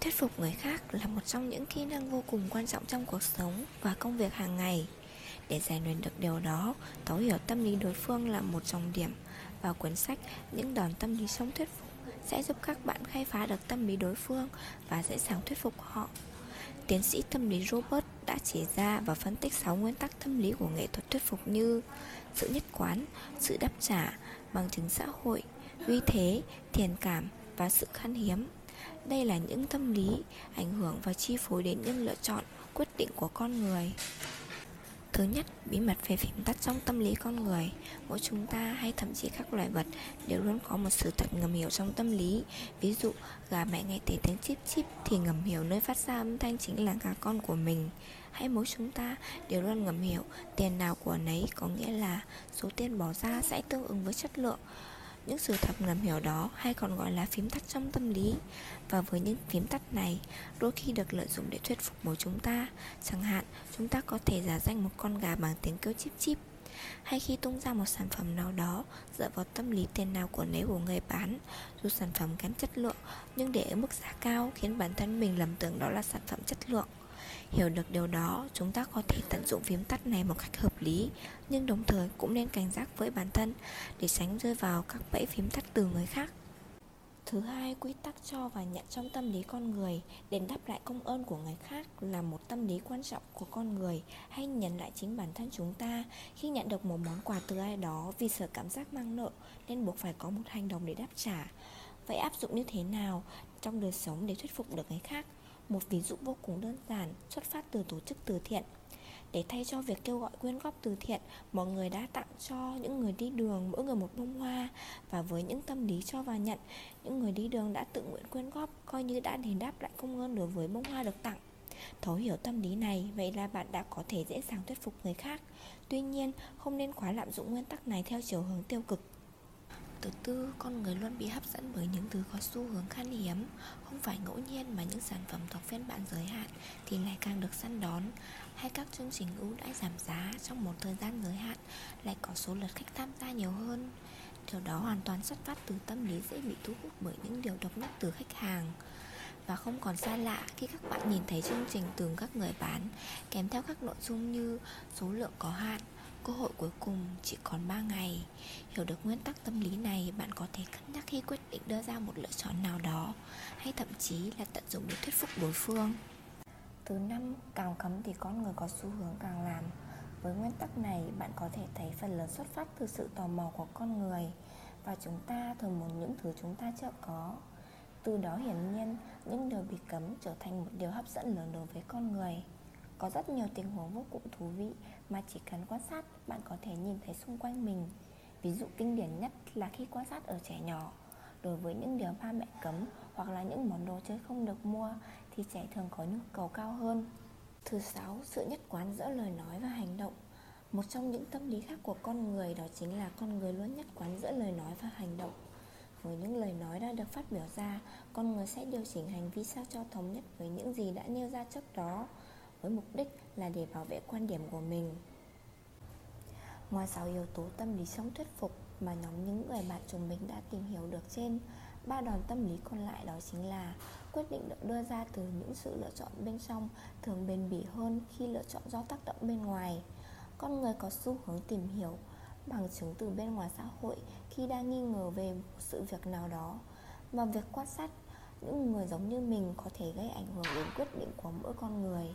Thuyết phục người khác là một trong những kỹ năng vô cùng quan trọng trong cuộc sống và công việc hàng ngày. Để rèn luyện được điều đó, thấu hiểu tâm lý đối phương là một trọng điểm và cuốn sách Những đòn tâm lý sống thuyết phục sẽ giúp các bạn khai phá được tâm lý đối phương và dễ dàng thuyết phục họ. Tiến sĩ tâm lý Robert đã chỉ ra và phân tích 6 nguyên tắc tâm lý của nghệ thuật thuyết phục như sự nhất quán, sự đáp trả, bằng chứng xã hội, uy thế, thiền cảm và sự khan hiếm. Đây là những tâm lý ảnh hưởng và chi phối đến những lựa chọn, quyết định của con người. Thứ nhất, bí mật về phím tắt trong tâm lý con người. Mỗi chúng ta hay thậm chí các loài vật đều luôn có một sự thật ngầm hiểu trong tâm lý. Ví dụ, gà mẹ nghe thấy tiếng chip chip thì ngầm hiểu nơi phát ra âm thanh chính là gà con của mình. Hay mỗi chúng ta đều luôn ngầm hiểu tiền nào của nấy có nghĩa là số tiền bỏ ra sẽ tương ứng với chất lượng những sự thật ngầm hiểu đó hay còn gọi là phím tắt trong tâm lý. Và với những phím tắt này, đôi khi được lợi dụng để thuyết phục mỗi chúng ta. Chẳng hạn, chúng ta có thể giả danh một con gà bằng tiếng kêu chip chip hay khi tung ra một sản phẩm nào đó, dựa vào tâm lý tiền nào của nấy của người bán, dù sản phẩm kém chất lượng, nhưng để ở mức giá cao khiến bản thân mình lầm tưởng đó là sản phẩm chất lượng. Hiểu được điều đó, chúng ta có thể tận dụng phím tắt này một cách hợp lý, nhưng đồng thời cũng nên cảnh giác với bản thân để tránh rơi vào các bẫy phím tắt từ người khác. Thứ hai, quy tắc cho và nhận trong tâm lý con người Đền đáp lại công ơn của người khác là một tâm lý quan trọng của con người Hay nhận lại chính bản thân chúng ta Khi nhận được một món quà từ ai đó vì sợ cảm giác mang nợ Nên buộc phải có một hành động để đáp trả Vậy áp dụng như thế nào trong đời sống để thuyết phục được người khác? Một ví dụ vô cùng đơn giản xuất phát từ tổ chức từ thiện để thay cho việc kêu gọi quyên góp từ thiện, mọi người đã tặng cho những người đi đường mỗi người một bông hoa và với những tâm lý cho và nhận, những người đi đường đã tự nguyện quyên góp coi như đã đền đáp lại công ơn đối với bông hoa được tặng. Thấu hiểu tâm lý này, vậy là bạn đã có thể dễ dàng thuyết phục người khác. Tuy nhiên, không nên quá lạm dụng nguyên tắc này theo chiều hướng tiêu cực. Thứ tư, con người luôn bị hấp dẫn bởi những thứ có xu hướng khan hiếm. Không phải ngẫu nhiên mà những sản phẩm thuộc phiên bản giới hạn thì lại càng được săn đón. Hay các chương trình ưu đãi giảm giá trong một thời gian giới hạn lại có số lượt khách tham gia nhiều hơn. Điều đó hoàn toàn xuất phát từ tâm lý dễ bị thu hút bởi những điều độc nhất từ khách hàng. Và không còn xa lạ khi các bạn nhìn thấy chương trình từ các người bán kèm theo các nội dung như số lượng có hạn Cơ hội cuối cùng chỉ còn 3 ngày. Hiểu được nguyên tắc tâm lý này Bạn có thể cân nhắc khi quyết định đưa ra một lựa chọn nào đó Hay thậm chí là tận dụng để thuyết phục đối phương. Thứ năm, càng cấm thì con người có xu hướng càng làm. Với nguyên tắc này, bạn có thể thấy phần lớn xuất phát từ sự tò mò của con người Và chúng ta thường muốn những thứ chúng ta chưa có. Từ đó hiển nhiên, những điều bị cấm trở thành một điều hấp dẫn lớn đối với con người có rất nhiều tình huống vô cùng thú vị mà chỉ cần quan sát bạn có thể nhìn thấy xung quanh mình. Ví dụ kinh điển nhất là khi quan sát ở trẻ nhỏ. Đối với những điều ba mẹ cấm hoặc là những món đồ chơi không được mua thì trẻ thường có nhu cầu cao hơn. Thứ sáu, sự nhất quán giữa lời nói và hành động. Một trong những tâm lý khác của con người đó chính là con người luôn nhất quán giữa lời nói và hành động. Với những lời nói đã được phát biểu ra, con người sẽ điều chỉnh hành vi sao cho thống nhất với những gì đã nêu ra trước đó với mục đích là để bảo vệ quan điểm của mình. Ngoài 6 yếu tố tâm lý sống thuyết phục mà nhóm những người bạn chúng mình đã tìm hiểu được trên, ba đòn tâm lý còn lại đó chính là quyết định được đưa ra từ những sự lựa chọn bên trong thường bền bỉ hơn khi lựa chọn do tác động bên ngoài. Con người có xu hướng tìm hiểu bằng chứng từ bên ngoài xã hội khi đang nghi ngờ về một sự việc nào đó và việc quan sát những người giống như mình có thể gây ảnh hưởng đến quyết định của mỗi con người.